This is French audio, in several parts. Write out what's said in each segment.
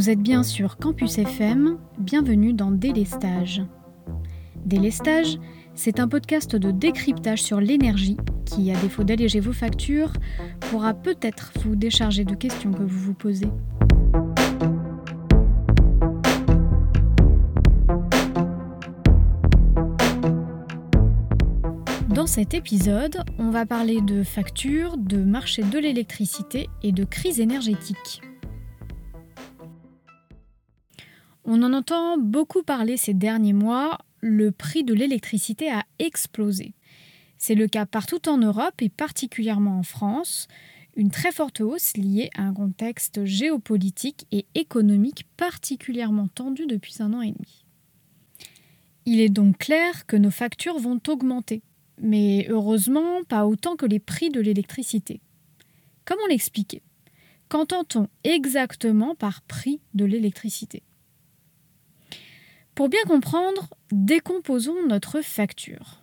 Vous êtes bien sur Campus FM, bienvenue dans Délestage. Délestage, c'est un podcast de décryptage sur l'énergie qui, à défaut d'alléger vos factures, pourra peut-être vous décharger de questions que vous vous posez. Dans cet épisode, on va parler de factures, de marché de l'électricité et de crise énergétique. On en entend beaucoup parler ces derniers mois, le prix de l'électricité a explosé. C'est le cas partout en Europe et particulièrement en France, une très forte hausse liée à un contexte géopolitique et économique particulièrement tendu depuis un an et demi. Il est donc clair que nos factures vont augmenter, mais heureusement pas autant que les prix de l'électricité. Comment l'expliquer? Qu'entend-on exactement par prix de l'électricité? Pour bien comprendre, décomposons notre facture.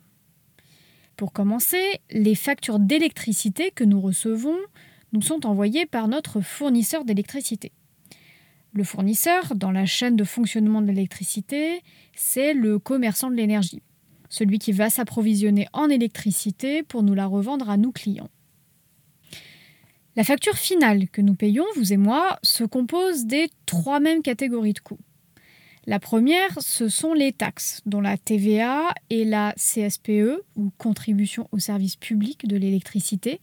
Pour commencer, les factures d'électricité que nous recevons nous sont envoyées par notre fournisseur d'électricité. Le fournisseur, dans la chaîne de fonctionnement de l'électricité, c'est le commerçant de l'énergie celui qui va s'approvisionner en électricité pour nous la revendre à nous clients. La facture finale que nous payons, vous et moi, se compose des trois mêmes catégories de coûts. La première, ce sont les taxes, dont la TVA et la CSPE, ou contribution au service public de l'électricité,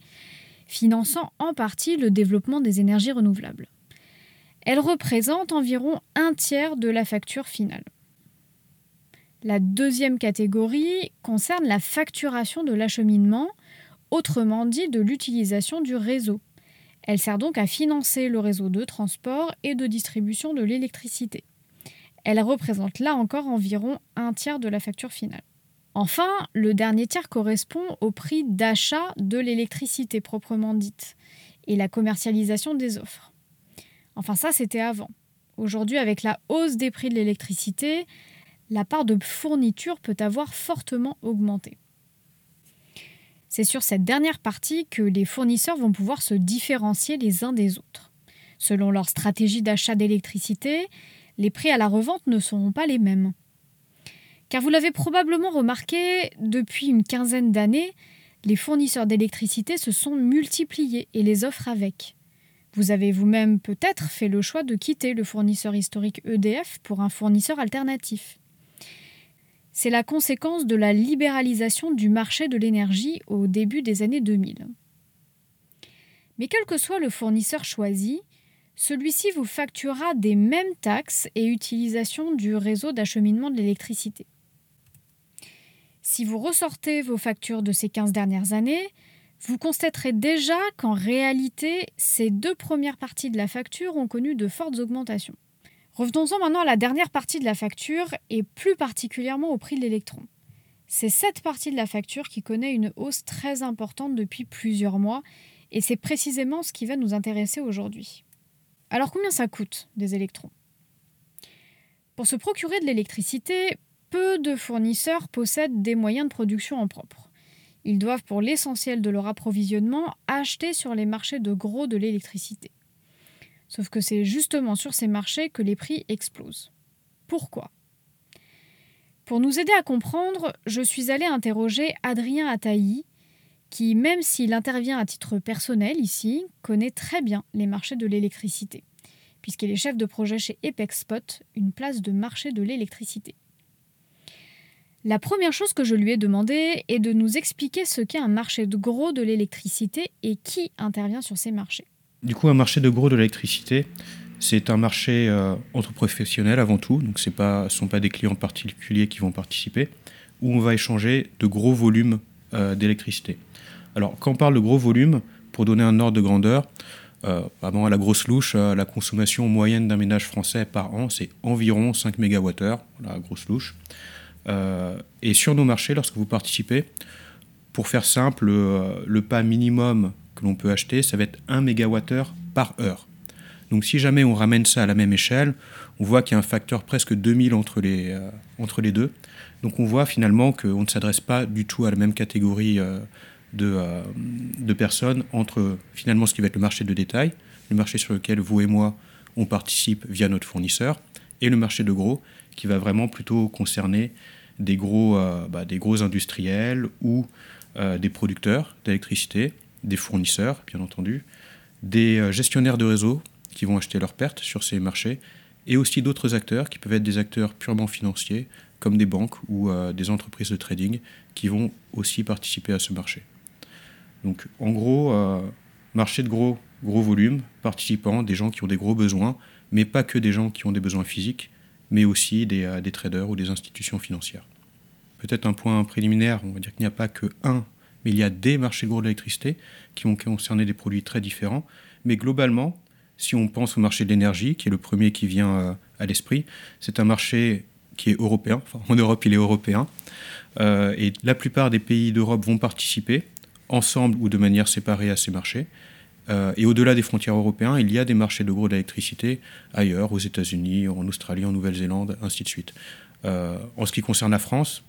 finançant en partie le développement des énergies renouvelables. Elles représentent environ un tiers de la facture finale. La deuxième catégorie concerne la facturation de l'acheminement, autrement dit de l'utilisation du réseau. Elle sert donc à financer le réseau de transport et de distribution de l'électricité. Elle représente là encore environ un tiers de la facture finale. Enfin, le dernier tiers correspond au prix d'achat de l'électricité proprement dite et la commercialisation des offres. Enfin ça, c'était avant. Aujourd'hui, avec la hausse des prix de l'électricité, la part de fourniture peut avoir fortement augmenté. C'est sur cette dernière partie que les fournisseurs vont pouvoir se différencier les uns des autres. Selon leur stratégie d'achat d'électricité, les prix à la revente ne seront pas les mêmes. Car vous l'avez probablement remarqué, depuis une quinzaine d'années, les fournisseurs d'électricité se sont multipliés et les offres avec. Vous avez vous-même peut-être fait le choix de quitter le fournisseur historique EDF pour un fournisseur alternatif. C'est la conséquence de la libéralisation du marché de l'énergie au début des années 2000. Mais quel que soit le fournisseur choisi, celui-ci vous facturera des mêmes taxes et utilisation du réseau d'acheminement de l'électricité. Si vous ressortez vos factures de ces 15 dernières années, vous constaterez déjà qu'en réalité, ces deux premières parties de la facture ont connu de fortes augmentations. Revenons-en maintenant à la dernière partie de la facture et plus particulièrement au prix de l'électron. C'est cette partie de la facture qui connaît une hausse très importante depuis plusieurs mois et c'est précisément ce qui va nous intéresser aujourd'hui. Alors combien ça coûte des électrons? Pour se procurer de l'électricité, peu de fournisseurs possèdent des moyens de production en propre. Ils doivent pour l'essentiel de leur approvisionnement acheter sur les marchés de gros de l'électricité. Sauf que c'est justement sur ces marchés que les prix explosent. Pourquoi? Pour nous aider à comprendre, je suis allée interroger Adrien Ataï, qui, même s'il intervient à titre personnel ici, connaît très bien les marchés de l'électricité, puisqu'il est chef de projet chez Spot, une place de marché de l'électricité. La première chose que je lui ai demandé est de nous expliquer ce qu'est un marché de gros de l'électricité et qui intervient sur ces marchés. Du coup, un marché de gros de l'électricité, c'est un marché euh, entre professionnels avant tout, donc ce ne sont pas des clients particuliers qui vont participer, où on va échanger de gros volumes euh, d'électricité. Alors, quand on parle de gros volumes, pour donner un ordre de grandeur, euh, à la grosse louche, euh, la consommation moyenne d'un ménage français par an, c'est environ 5 MWh, la grosse louche. et sur nos marchés, lorsque vous participez, pour faire simple, le pas minimum que l'on peut acheter, ça va être 1 MWh par heure. Donc si jamais on ramène ça à la même échelle, on voit qu'il y a un facteur presque 2000 entre les, euh, entre les deux. Donc on voit finalement qu'on ne s'adresse pas du tout à la même catégorie euh, de, euh, de, personnes entre finalement ce qui va être le marché de détail, le marché sur lequel vous et moi on participe via notre fournisseur, et le marché de gros, qui va vraiment plutôt concerner des gros, euh, bah, des gros industriels ou euh, des producteurs d'électricité, des fournisseurs, bien entendu, des gestionnaires de réseau qui vont acheter leurs pertes sur ces marchés, et aussi d'autres acteurs qui peuvent être des acteurs purement financiers, comme des banques ou des entreprises de trading, qui vont aussi participer à ce marché. Donc en gros, marché de gros, gros volume, participants, des gens qui ont des gros besoins, mais pas que des gens qui ont des besoins physiques, mais aussi des, euh, des traders ou des institutions financières. Peut-être un point préliminaire, on va dire qu'il n'y a pas que un, mais il y a des marchés gros de l'électricité qui vont concerner des produits très différents. Mais globalement, si on pense au marché de l'énergie, qui est le premier qui vient euh, à l'esprit, c'est un marché qui est européen. Enfin, en Europe, il est européen. Euh, et la plupart des pays d'Europe vont participer, ensemble ou de manière séparée, à ces marchés. Euh, et au-delà des frontières européennes, il y a des marchés de gros d'électricité ailleurs, aux États-Unis, en Australie, en Nouvelle-Zélande, ainsi de suite. Euh, en ce qui concerne la France,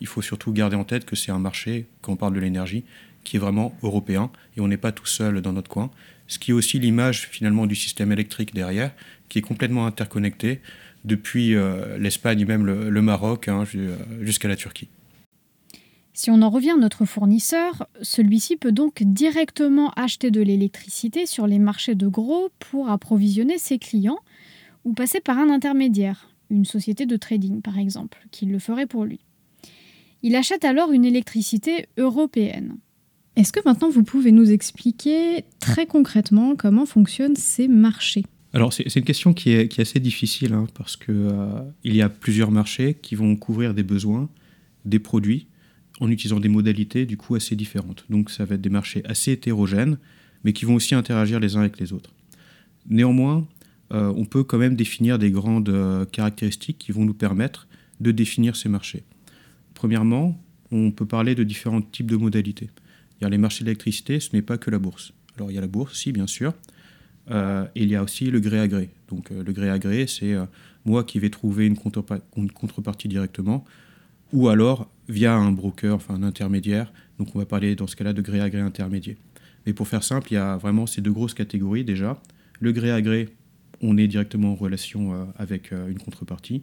il faut surtout garder en tête que c'est un marché, quand on parle de l'énergie, qui est vraiment européen et on n'est pas tout seul dans notre coin. Ce qui est aussi l'image finalement du système électrique derrière, qui est complètement interconnecté depuis euh, l'Espagne et même le, Maroc hein, jusqu'à la Turquie. Si on en revient à notre fournisseur, celui-ci peut donc directement acheter de l'électricité sur les marchés de gros pour approvisionner ses clients ou passer par un intermédiaire, une société de trading par exemple, qui le ferait pour lui. Il achète alors une électricité européenne. Est-ce que maintenant vous pouvez nous expliquer très concrètement comment fonctionnent ces marchés? Alors c'est une question qui est, assez difficile hein, parce qu'il euh, y a plusieurs marchés qui vont couvrir des besoins, des produits en utilisant des modalités du coup assez différentes. Donc ça va être des marchés assez hétérogènes, mais qui vont aussi interagir les uns avec les autres. Néanmoins, euh, on peut quand même définir des grandes euh, caractéristiques qui vont nous permettre de définir ces marchés. Premièrement, on peut parler de différents types de modalités. Les marchés d'électricité, ce n'est pas que la bourse. Alors il y a la bourse, si bien sûr, euh, il y a aussi le gré à gré. Donc le gré à gré, c'est moi qui vais trouver une contrepartie directement ou alors via un broker, enfin un intermédiaire. Donc on va parler dans ce cas-là de gré à gré intermédiaire. Mais pour faire simple, il y a vraiment ces deux grosses catégories déjà. Le gré à gré, on est directement en relation euh, avec euh, une contrepartie.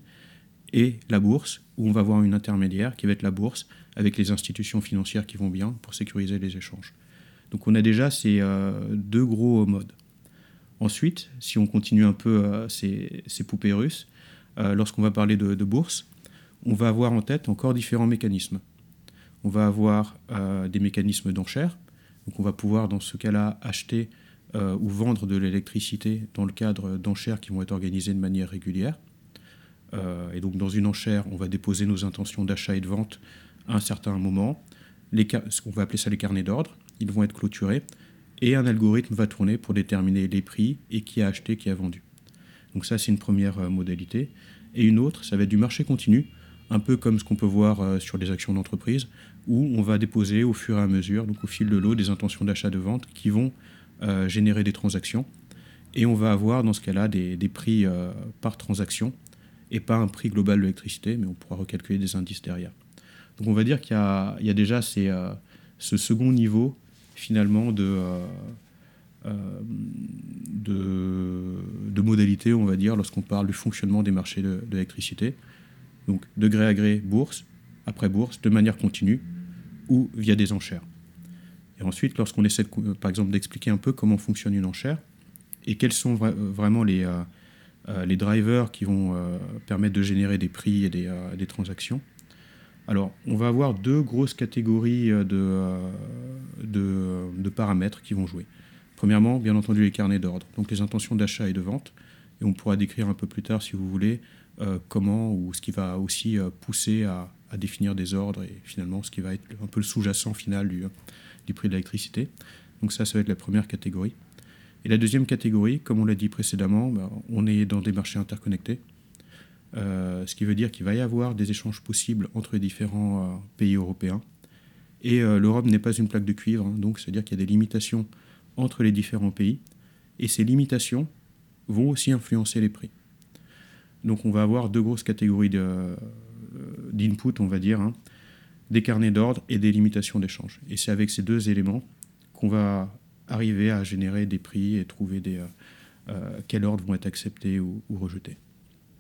Et la bourse, où on va avoir une intermédiaire qui va être la bourse avec les institutions financières qui vont bien pour sécuriser les échanges. Donc on a déjà ces euh, deux gros modes. Ensuite, si on continue un peu ces, poupées russes, lorsqu'on va parler de bourse, on va avoir en tête encore différents mécanismes. On va avoir euh, des mécanismes d'enchères. On va pouvoir dans ce cas-là acheter euh, ou vendre de l'électricité dans le cadre d'enchères qui vont être organisées de manière régulière. Euh, et donc dans une enchère, on va déposer nos intentions d'achat et de vente à un certain moment. Les, on va appeler ça les carnets d'ordre. Ils vont être clôturés et un algorithme va tourner pour déterminer les prix et qui a acheté, qui a vendu. Donc ça, c'est une première modalité. Et une autre, ça va être du marché continu un peu comme ce qu'on peut voir euh, sur les actions d'entreprise, où on va déposer au fur et à mesure, donc au fil de l'eau, des intentions d'achat-de-vente qui vont euh, générer des transactions. Et on va avoir dans ce cas-là des, prix euh, par transaction et pas un prix global de l'électricité, mais on pourra recalculer des indices derrière. Donc on va dire qu'il y, a déjà ce second niveau finalement de, de, modalités, on va dire, lorsqu'on parle du fonctionnement des marchés de l'électricité donc de gré à gré, bourse, après bourse, de manière continue, ou via des enchères. Et ensuite, lorsqu'on essaie, par exemple, d'expliquer un peu comment fonctionne une enchère, et quels sont vraiment les, euh, euh, les drivers qui vont euh, permettre de générer des prix et des, transactions, alors on va avoir deux grosses catégories de, de, de paramètres qui vont jouer. Premièrement, bien entendu, les carnets d'ordre, donc les intentions d'achat et de vente, et on pourra décrire un peu plus tard, si vous voulez, comment ou ce qui va aussi euh, pousser à, définir des ordres et finalement ce qui va être un peu le sous-jacent final du, du prix de l'électricité. Donc ça, ça va être la première catégorie. Et la deuxième catégorie, comme on l'a dit précédemment, bah, on est dans des marchés interconnectés, euh, ce qui veut dire qu'il va y avoir des échanges possibles entre les différents pays européens. Et l'Europe n'est pas une plaque de cuivre, hein, donc c'est-à-dire qu'il y a des limitations entre les différents pays, et ces limitations vont aussi influencer les prix. Donc on va avoir deux grosses catégories euh, d'input, on va dire, hein. des carnets d'ordre et des limitations d'échange. Et c'est avec ces deux éléments qu'on va arriver à générer des prix et trouver des, euh, quels ordres vont être acceptés ou, rejetés.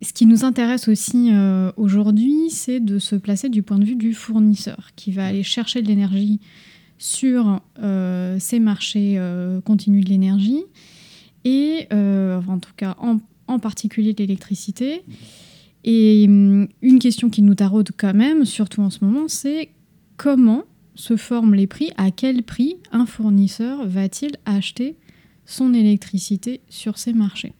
Ce qui nous intéresse aussi aujourd'hui, c'est de se placer du point de vue du fournisseur qui va aller chercher de l'énergie sur ces marchés continus de l'énergie et en tout cas en, en particulier l'électricité. Et hum, une question qui nous taraude quand même, surtout en ce moment, c'est comment se forment les prix À quel prix un fournisseur va-t-il acheter son électricité sur ces marchés?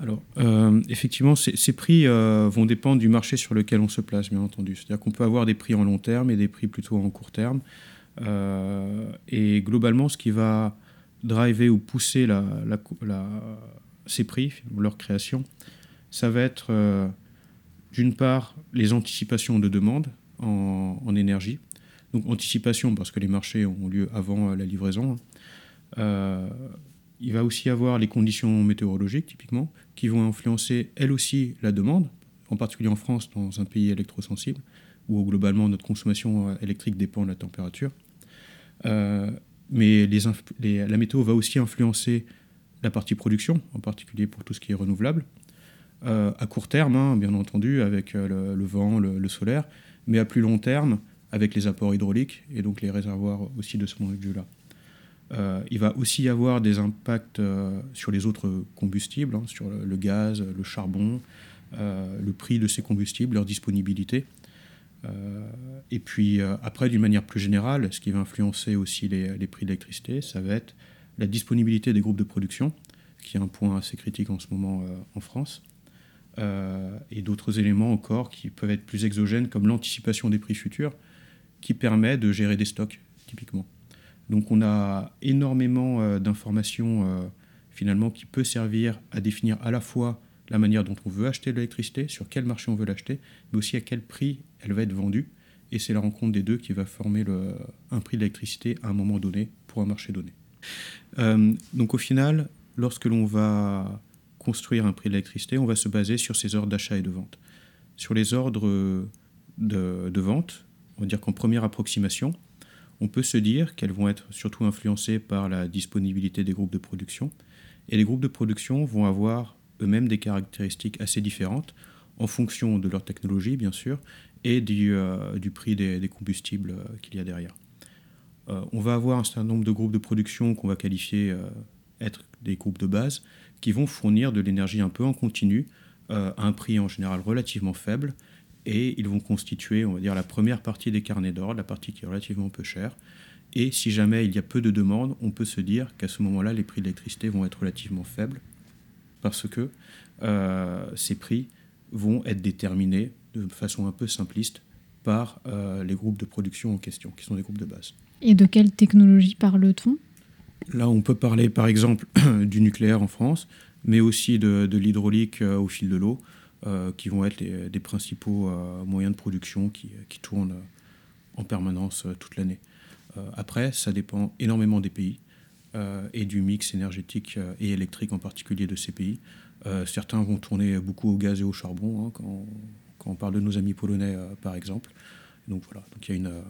Alors, euh, effectivement, ces, prix euh, vont dépendre du marché sur lequel on se place, bien entendu. C'est-à-dire qu'on peut avoir des prix en long terme et des prix plutôt en court terme. Euh, et globalement, ce qui va driver ou pousser ces prix, leur création, ça va être d'une part les anticipations de demande en, énergie. Donc anticipation parce que les marchés ont lieu avant la livraison. Euh, il va aussi avoir les conditions météorologiques typiquement qui vont influencer elles aussi la demande, en particulier en France dans un pays électrosensible où globalement notre consommation euh, électrique dépend de la température. Euh, mais la météo va aussi influencer la partie production, en particulier pour tout ce qui est renouvelable. à court terme, hein, bien entendu, avec le, vent, le, solaire, mais à plus long terme, avec les apports hydrauliques et donc les réservoirs aussi de ce point de vue-là. Euh, il va aussi y avoir des impacts euh, sur les autres combustibles, hein, sur le, gaz, le charbon, euh, le prix de ces combustibles, leur disponibilité. et puis après, d'une manière plus générale, ce qui va influencer aussi les, les prix d'électricité, ça va être la disponibilité des groupes de production, qui est un point assez critique en ce moment en France. Euh, et d'autres éléments encore qui peuvent être plus exogènes, comme l'anticipation des prix futurs, qui permet de gérer des stocks, typiquement. Donc on a énormément euh, d'informations, euh, finalement, qui peut servir à définir à la fois la manière dont on veut acheter l'électricité, sur quel marché on veut l'acheter, mais aussi à quel prix elle va être vendue. Et c'est la rencontre des deux qui va former un prix d'électricité à un moment donné pour un marché donné. Donc au final, lorsque l'on va construire un prix de l'électricité, on va se baser sur ces ordres d'achat et de vente. Sur les ordres de, vente, on va dire qu'en première approximation, on peut se dire qu'elles vont être surtout influencées par la disponibilité des groupes de production. Et les groupes de production vont avoir eux-mêmes des caractéristiques assez différentes en fonction de leur technologie, bien sûr, et du, euh, prix des, combustibles euh, qu'il y a derrière. Euh, on va avoir un certain nombre de groupes de production qu'on va qualifier être des groupes de base, qui vont fournir de l'énergie un peu en continu euh, à un prix en général relativement faible et ils vont constituer, on va dire, la première partie des carnets d'ordre, la partie qui est relativement peu chère. Et si jamais il y a peu de demandes, on peut se dire qu'à ce moment-là, les prix de l'électricité vont être relativement faibles parce que euh, ces prix vont être déterminés de façon un peu simpliste par euh, les groupes de production en question, qui sont des groupes de base. Et de quelle technologie parle-t-on? Là, on peut parler par exemple du nucléaire en France, mais aussi de, l'hydraulique euh, au fil de l'eau, euh, qui vont être les, des principaux euh, moyens de production qui, tournent en permanence toute l'année. après, ça dépend énormément des pays et du mix énergétique et électrique en particulier de ces pays. certains vont tourner beaucoup au gaz et au charbon, hein, quand, quand, on parle de nos amis polonais par exemple. Donc voilà, donc il y a une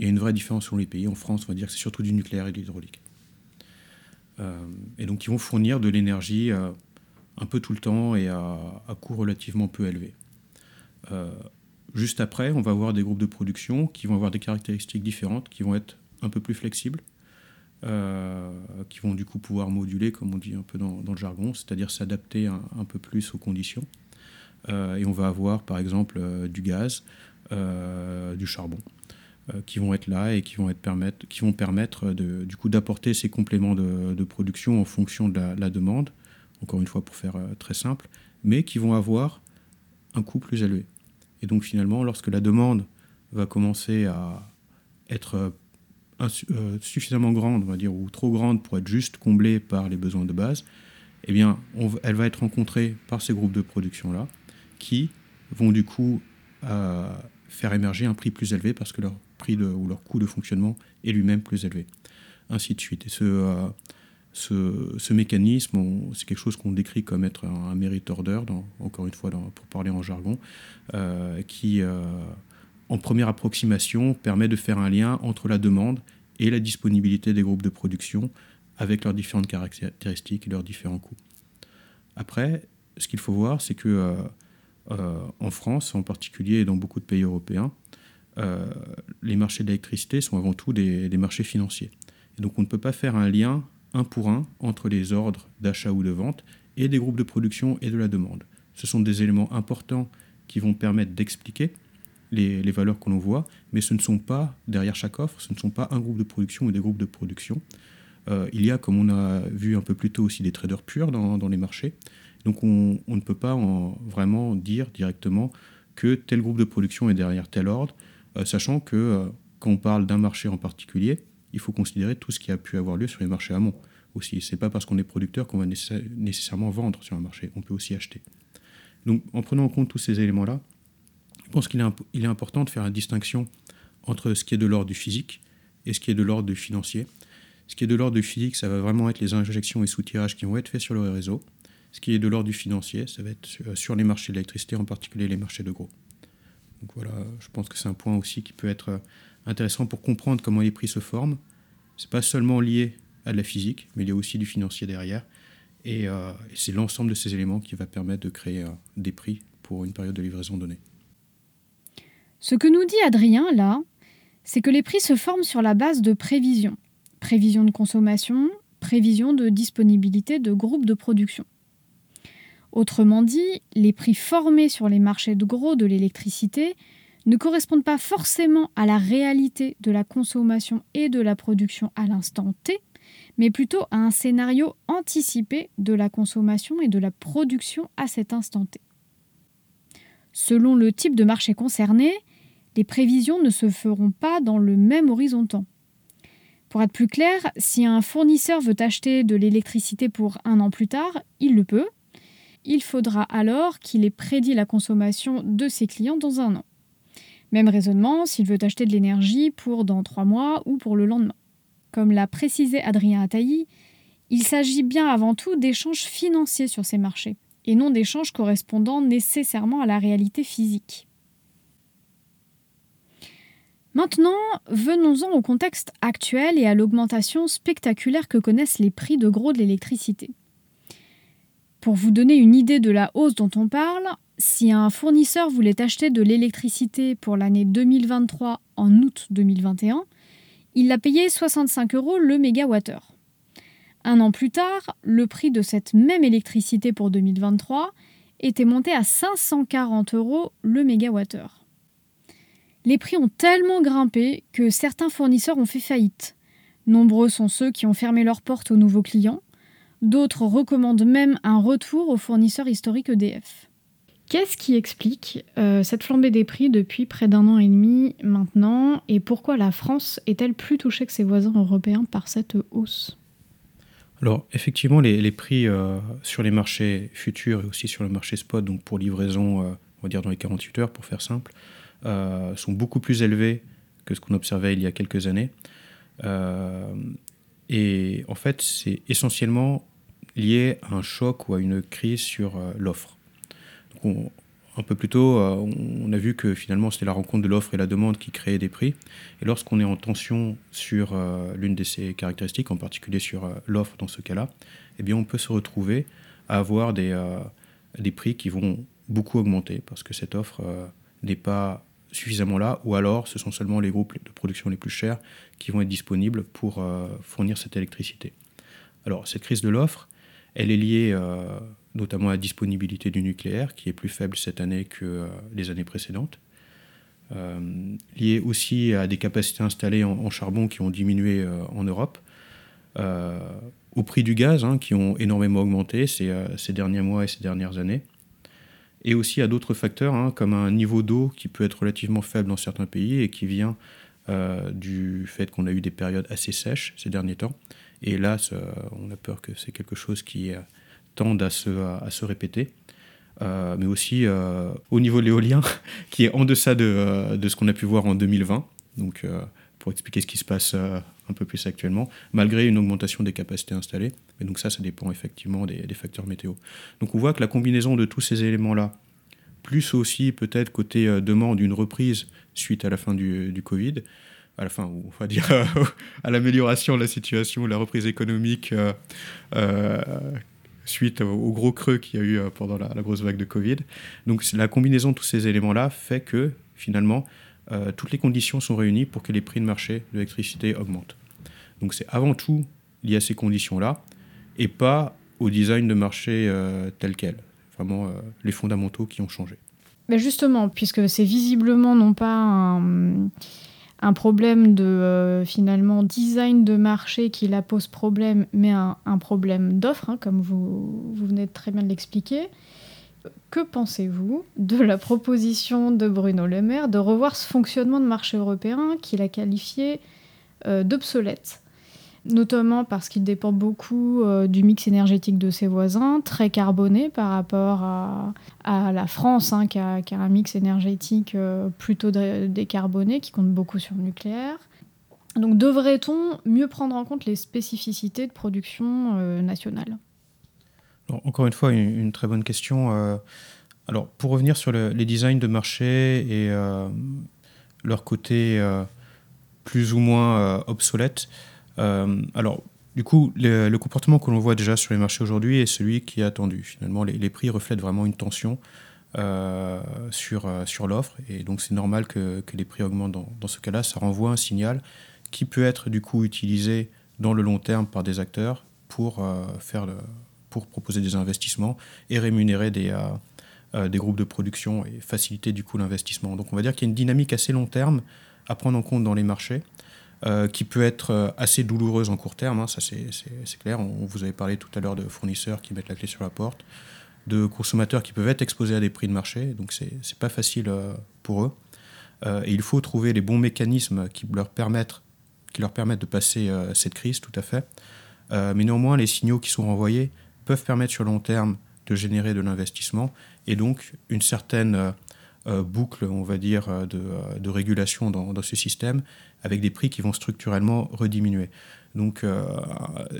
il y a une vraie différence selon les pays. En France, on va dire que c'est surtout du nucléaire et de l'hydraulique. Euh, et donc, ils vont fournir de l'énergie euh, un peu tout le temps et à, coût relativement peu élevé. Euh, juste après, on va avoir des groupes de production qui vont avoir des caractéristiques différentes, qui vont être un peu plus flexibles, qui vont du coup pouvoir moduler, comme on dit un peu dans, le jargon, c'est-à-dire s'adapter un, peu plus aux conditions. et on va avoir par exemple du gaz, du charbon. Euh, qui vont être là et qui vont, être permettre, qui vont permettre de, du coup d'apporter ces compléments de, production en fonction de la, demande, encore une fois pour faire euh, très simple, mais qui vont avoir un coût plus élevé. Et donc finalement, lorsque la demande va commencer à être euh, suffisamment grande, on va dire, ou trop grande pour être juste comblée par les besoins de base, eh bien, elle va être rencontrée par ces groupes de production-là, qui vont du coup faire émerger un prix plus élevé parce que leur prix ou leur coût de fonctionnement est lui-même plus élevé. Ainsi de suite. Et ce, euh, ce, mécanisme, c'est quelque chose qu'on décrit comme être un, merit order, dans, encore une fois pour parler en jargon, euh, qui, euh, en première approximation, permet de faire un lien entre la demande et la disponibilité des groupes de production avec leurs différentes caractéristiques et leurs différents coûts. Après, ce qu'il faut voir, c'est que en France, en particulier, et dans beaucoup de pays européens, les marchés d'électricité sont avant tout des, marchés financiers. Donc on ne peut pas faire un lien un pour un entre les ordres d'achat ou de vente et des groupes de production et de la demande. Ce sont des éléments importants qui vont permettre d'expliquer les, valeurs que l'on voit, mais ce ne sont pas, derrière chaque offre, ce ne sont pas un groupe de production ou des groupes de production. Euh, il y a, comme on a vu un peu plus tôt aussi, des traders purs dans, les marchés. Donc on, ne peut pas vraiment dire directement que tel groupe de production est derrière tel ordre, euh, sachant que euh, quand on parle d'un marché en particulier, il faut considérer tout ce qui a pu avoir lieu sur les marchés amont aussi. C'est pas parce qu'on est producteur qu'on va nécessairement vendre sur un marché. On peut aussi acheter. Donc, en prenant en compte tous ces éléments-là, je pense qu'il est, important de faire la distinction entre ce qui est de l'ordre du physique et ce qui est de l'ordre du financier. Ce qui est de l'ordre du physique, ça va vraiment être les injections et soutirages qui vont être faits sur le réseau. Ce qui est de l'ordre du financier, ça va être sur les marchés de l'électricité, en particulier les marchés de gros. Donc voilà, je pense que c'est un point aussi qui peut être intéressant pour comprendre comment les prix se forment. Ce n'est pas seulement lié à de la physique, mais il y a aussi du financier derrière. Et, euh, c'est l'ensemble de ces éléments qui va permettre de créer euh, des prix pour une période de livraison donnée. Ce que nous dit Adrien là, c'est que les prix se forment sur la base de prévisions. Prévisions de consommation, prévisions de disponibilité de groupes de production. Autrement dit, les prix formés sur les marchés de gros de l'électricité ne correspondent pas forcément à la réalité de la consommation et de la production à l'instant T, mais plutôt à un scénario anticipé de la consommation et de la production à cet instant T. Selon le type de marché concerné, les prévisions ne se feront pas dans le même horizon temps. Pour être plus clair, si un fournisseur veut acheter de l'électricité pour un an plus tard, il le peut. Il faudra alors qu'il ait prédit la consommation de ses clients dans un an. Même raisonnement s'il veut acheter de l'énergie pour dans trois mois ou pour le lendemain. Comme l'a précisé Adrien Ataï, il s'agit bien avant tout d'échanges financiers sur ces marchés, et non d'échanges correspondant nécessairement à la réalité physique. Maintenant, venons-en au contexte actuel et à l'augmentation spectaculaire que connaissent les prix de gros de l'électricité. Pour vous donner une idée de la hausse dont on parle, si un fournisseur voulait acheter de l'électricité pour l'année 2023 en août 2021, il l'a payé 65 euros le mégawattheure. Un an plus tard, le prix de cette même électricité pour 2023 était monté à 540 euros le mégawattheure. Les prix ont tellement grimpé que certains fournisseurs ont fait faillite. Nombreux sont ceux qui ont fermé leurs portes aux nouveaux clients. D'autres recommandent même un retour aux fournisseurs historiques EDF. Qu'est-ce qui explique euh, cette flambée des prix depuis près d'un an et demi maintenant et pourquoi la France est-elle plus touchée que ses voisins européens par cette hausse? Alors effectivement, les, prix euh, sur les marchés futurs et aussi sur le marché spot, donc pour livraison, euh, on va dire dans les 48 heures pour faire simple, sont beaucoup plus élevés que ce qu'on observait il y a quelques années. et en fait, c'est essentiellement lié à un choc ou à une crise sur l'offre un peu plus tôt, euh, on a vu que finalement c'était la rencontre de l'offre et la demande qui créait des prix. Et lorsqu'on est en tension sur euh, l'une de ces caractéristiques, en particulier sur euh, l'offre dans ce cas-là, eh bien on peut se retrouver à avoir des, des prix qui vont beaucoup augmenter parce que cette offre n'est pas suffisamment là, ou alors ce sont seulement les groupes de production les plus chers qui vont être disponibles pour fournir cette électricité. Alors cette crise de l'offre, elle est liée notamment la disponibilité du nucléaire, qui est plus faible cette année que euh, les années précédentes. Euh, lié aussi à des capacités installées en, charbon qui ont diminué euh, en Europe, au prix du gaz, hein, qui ont énormément augmenté ces, ces, derniers mois et ces dernières années, et aussi à d'autres facteurs, hein, comme un niveau d'eau qui peut être relativement faible dans certains pays et qui vient du fait qu'on a eu des périodes assez sèches ces derniers temps. Et là, on a peur que c'est quelque chose qui à se, à, se répéter. Euh, mais aussi euh, au niveau de l'éolien, qui est en deçà de, euh, ce qu'on a pu voir en 2020. Donc, pour expliquer ce qui se passe un peu plus actuellement, malgré une augmentation des capacités installées. Et donc ça, ça dépend effectivement des, facteurs météo. Donc on voit que la combinaison de tous ces éléments-là, plus aussi peut-être côté demande d'une reprise suite à la fin du Covid, à la fin, on va dire à l'amélioration de la situation, la reprise économique suite au gros creux qu'il y a eu pendant la, grosse vague de Covid. Donc la combinaison de tous ces éléments-là fait que finalement, toutes les conditions sont réunies pour que les prix de marché de l'électricité augmentent. Donc c'est avant tout lié à ces conditions-là et pas au design de marché tel quel. Vraiment les fondamentaux qui ont changé. Mais justement, puisque c'est visiblement non pas un, problème de euh, finalement design de marché qui la pose problème, mais un, problème d'offre, hein, comme vous, venez très bien de l'expliquer. Que pensez-vous de la proposition de Bruno Le Maire de revoir ce fonctionnement de marché européen qu'il a qualifié euh, d'obsolète? Notamment parce qu'il dépend beaucoup euh, du mix énergétique de ses voisins, très carboné par rapport à, la France, hein, qui, a, un mix énergétique euh, plutôt décarboné, qui compte beaucoup sur le nucléaire. Donc devrait-on mieux prendre en compte les spécificités de production euh, nationale? Encore une fois, une, très bonne question. alors, pour revenir sur les designs de marché et leur côté plus ou moins obsolète, alors, du coup, le, comportement que l'on voit déjà sur les marchés aujourd'hui est celui qui est attendu. Finalement, les, prix reflètent vraiment une tension euh, sur, euh, sur l'offre, et donc c'est normal que, les prix augmentent dans, ce cas-là. Ça renvoie un signal qui peut être du coup utilisé dans le long terme par des acteurs pour, faire pour proposer des investissements et rémunérer des, des groupes de production et faciliter du coup l'investissement. Donc on va dire qu'il y a une dynamique assez long terme à prendre en compte dans les marchés. Euh, qui peut être euh, assez douloureuse en court terme, hein, ça c'est clair. On, vous avait parlé tout à l'heure de fournisseurs qui mettent la clé sur la porte, de consommateurs qui peuvent être exposés à des prix de marché, donc c'est pas facile euh, pour eux. et il faut trouver les bons mécanismes qui leur permettent, qui leur permettent de passer cette crise, tout à fait. mais néanmoins, les signaux qui sont renvoyés peuvent permettre sur long terme de générer de l'investissement et donc une certaine boucle, on va dire, euh, euh, de, régulation dans, ce système, avec des prix qui vont structurellement rediminuer. Donc,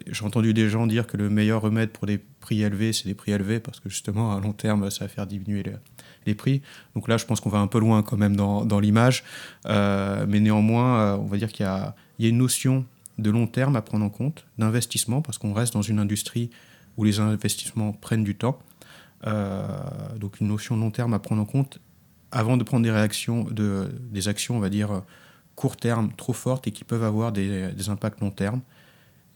j'ai entendu des gens dire que le meilleur remède pour des prix élevés, c'est des prix élevés, parce que justement, à long terme, ça va faire diminuer les, prix. Donc là, je pense qu'on va un peu loin quand même dans, l'image. mais néanmoins, on va dire qu'il y, a, une notion de long terme à prendre en compte, d'investissement, parce qu'on reste dans une industrie où les investissements prennent du temps. donc une notion de long terme à prendre en compte avant de prendre des réactions, de, des actions, on va dire, court terme trop fortes et qui peuvent avoir des, impacts long terme.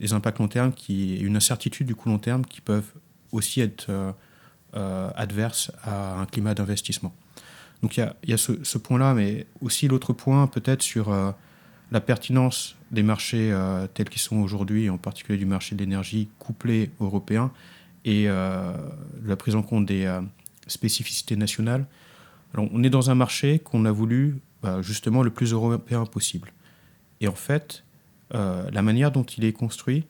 Des impacts long terme, qui, une incertitude du coup long terme qui peuvent aussi être euh, euh, adverses à un climat d'investissement. Donc il y a, ce, point-là, mais aussi l'autre point peut-être sur euh, la pertinence des marchés tels qu'ils sont aujourd'hui, en particulier du marché de l'énergie couplé européen, et la prise en compte des spécificités nationales on est dans un marché qu'on a voulu bah, justement le plus européen possible. Et en fait, euh, la manière dont il est construit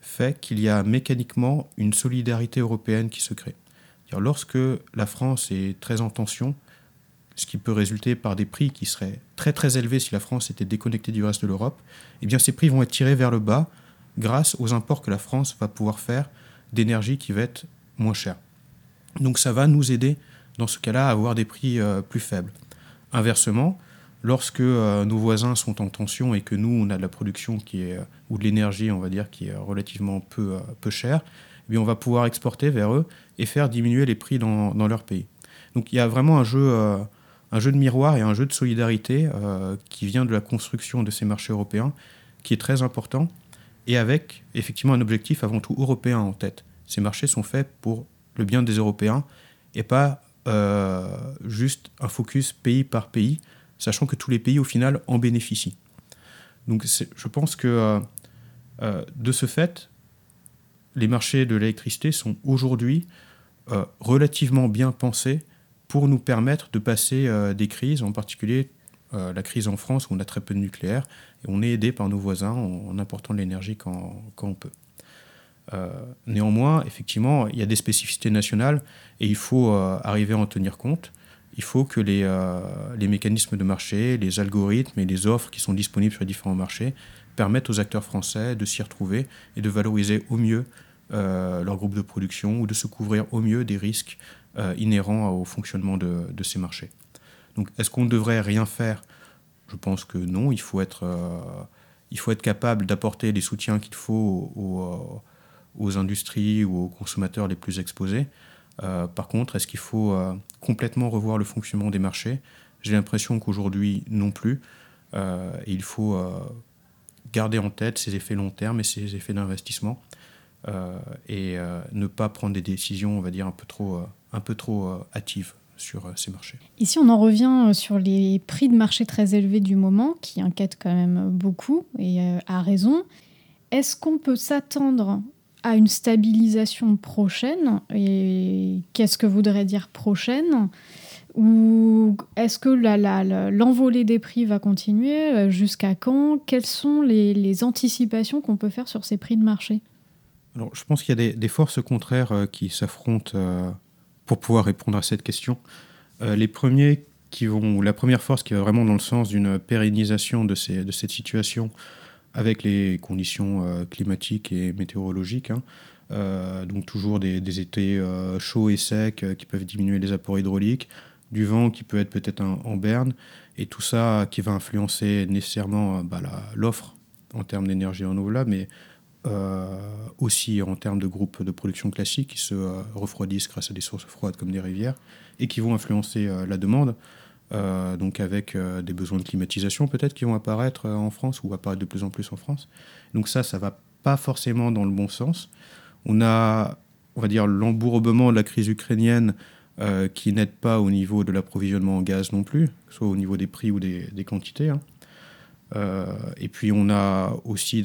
fait qu'il y a mécaniquement une solidarité européenne qui se crée. Lorsque la France est très en tension, ce qui peut résulter par des prix qui seraient très très élevés si la France était déconnectée du reste de l'Europe, eh bien ces prix vont être tirés vers le bas grâce aux imports que la France va pouvoir faire d'énergie qui va être moins chère. Donc ça va nous aider dans ce cas-là, avoir des prix euh, plus faibles. Inversement, lorsque euh, nos voisins sont en tension et que nous, on a de la production qui est, euh, ou de l'énergie, on va dire, qui est relativement peu, peu chère, eh on va pouvoir exporter vers eux et faire diminuer les prix dans, dans leur pays. Donc il y a vraiment un jeu, un jeu de miroir et un jeu de solidarité qui vient de la construction de ces marchés européens, qui est très important, et avec effectivement un objectif avant tout européen en tête. Ces marchés sont faits pour le bien des Européens et pas juste un focus pays par pays, sachant que tous les pays au final en bénéficient. Donc je pense que euh, euh, de ce fait, les marchés de l'électricité sont aujourd'hui relativement bien pensés pour nous permettre de passer des crises, en particulier la crise en France où on a très peu de nucléaire, et on est aidé par nos voisins en, important de l'énergie quand, on peut. Euh, néanmoins, effectivement, il y a des spécificités nationales et il faut euh, arriver à en tenir compte. Il faut que les, euh, les, mécanismes de marché, les algorithmes et les offres qui sont disponibles sur les différents marchés permettent aux acteurs français de s'y retrouver et de valoriser au mieux leur groupe de production ou de se couvrir au mieux des risques inhérents au fonctionnement de, de ces marchés. Donc, est-ce qu'on ne devrait rien faire? Je pense que non, il faut être, il faut être capable d'apporter les soutiens qu'il faut aux, aux, industries ou aux consommateurs les plus exposés. par contre, est-ce qu'il faut complètement revoir le fonctionnement des marchés? J'ai l'impression qu'aujourd'hui, non plus. il faut garder en tête ces effets long terme et ces effets d'investissement euh, et euh, ne pas prendre des décisions, on va dire, un peu trop, euh, un peu trop hâtives sur ces marchés. Ici, on en revient sur les prix de marché très élevés du moment, qui inquiètent quand même beaucoup, et à raison. Est-ce qu'on peut s'attendre à une stabilisation prochaine Et qu'est-ce que voudrait dire prochaine ou est-ce que l'envolée des prix va continuer euh, Jusqu'à quand? Quelles sont les, anticipations qu'on peut faire sur ces prix de marché? Alors, Je pense qu'il y a des, forces contraires euh, qui s'affrontent euh, pour pouvoir répondre à cette question. les premiers qui vont, la première force qui va vraiment dans le sens d'une pérennisation de, ces, de, cette situation avec les conditions climatiques et météorologiques, hein, donc toujours des, étés chauds et secs qui peuvent diminuer les apports hydrauliques, du vent qui peut être peut-être en berne, et tout ça qui va influencer nécessairement euh, bah, l'offre en termes d'énergie renouvelable, mais euh, aussi en termes de groupes de production classiques qui se euh, refroidissent grâce à des sources froides comme des rivières, et qui vont influencer la demande, donc avec des besoins de climatisation peut-être qui vont apparaître en France ou apparaître de plus en plus en France. Donc ça, ça va pas forcément dans le bon sens. On a, on va dire, l'embourbement de la crise ukrainienne euh, qui n'aide pas au niveau de l'approvisionnement en gaz non plus, soit au niveau des prix ou des, quantités. Hein. Euh, et puis on a aussi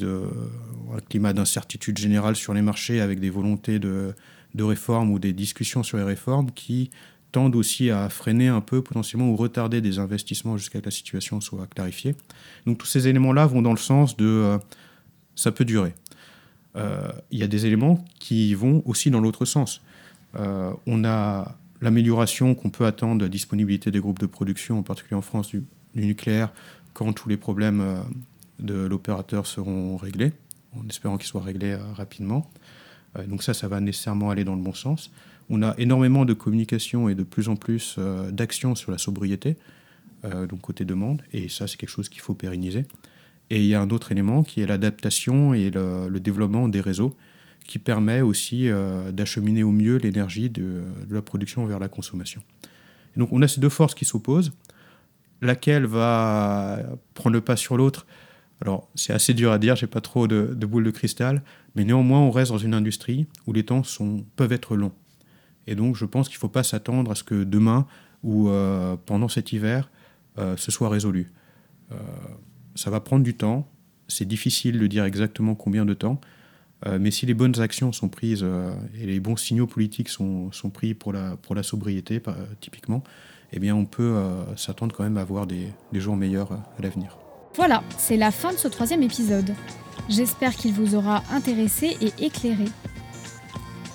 un climat d'incertitude générale sur les marchés avec des volontés de réformes ou des discussions sur les réformes qui tendent aussi à freiner un peu potentiellement ou retarder des investissements jusqu'à ce que la situation soit clarifiée. Donc tous ces éléments-là vont dans le sens de euh, ça peut durer. Il y a des éléments qui vont aussi dans l'autre sens. on a l'amélioration qu'on peut attendre de la disponibilité des groupes de production, en particulier en France, du, nucléaire, quand tous les problèmes euh, de l'opérateur seront réglés, en espérant qu'ils soient réglés euh, rapidement. Euh, donc ça, ça va nécessairement aller dans le bon sens. On a énormément de communication et de plus en plus d'actions sur la sobriété, donc côté demande, et ça, c'est quelque chose qu'il faut pérenniser. Et il y a un autre élément qui est l'adaptation et le développement des réseaux qui permet aussi euh, d'acheminer au mieux l'énergie de, la production vers la consommation. donc on a ces deux forces qui s'opposent. Laquelle va prendre le pas sur l'autre? Alors c'est assez dur à dire, j'ai pas trop de, de boule de cristal, mais néanmoins on reste dans une industrie où les temps peuvent être longs. Et donc je pense qu'il ne faut pas s'attendre à ce que demain ou euh, pendant cet hiver, euh, ce soit résolu. ça va prendre du temps, c'est difficile de dire exactement combien de temps, euh, mais si les bonnes actions sont prises euh, et les bons signaux politiques sont, sont pris pour la, pour la sobriété, typiquement, eh bien on peut euh, s'attendre quand même à avoir des, des jours meilleurs à l'avenir. Voilà, c'est la fin de ce troisième épisode. J'espère qu'il vous aura intéressé et éclairé.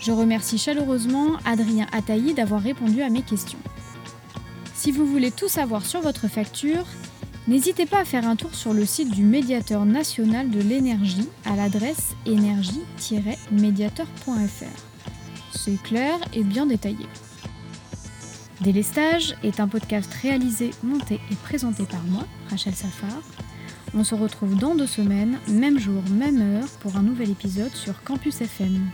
Je remercie chaleureusement Adrien Ataï d'avoir répondu à mes questions. Si vous voulez tout savoir sur votre facture, N'hésitez pas à faire un tour sur le site du médiateur national de l'énergie à l'adresse énergie-médiateur.fr. C'est clair et bien détaillé. Délestage est un podcast réalisé, monté et présenté par moi, Rachel Safar. On se retrouve dans deux semaines, même jour, même heure, pour un nouvel épisode sur Campus FM.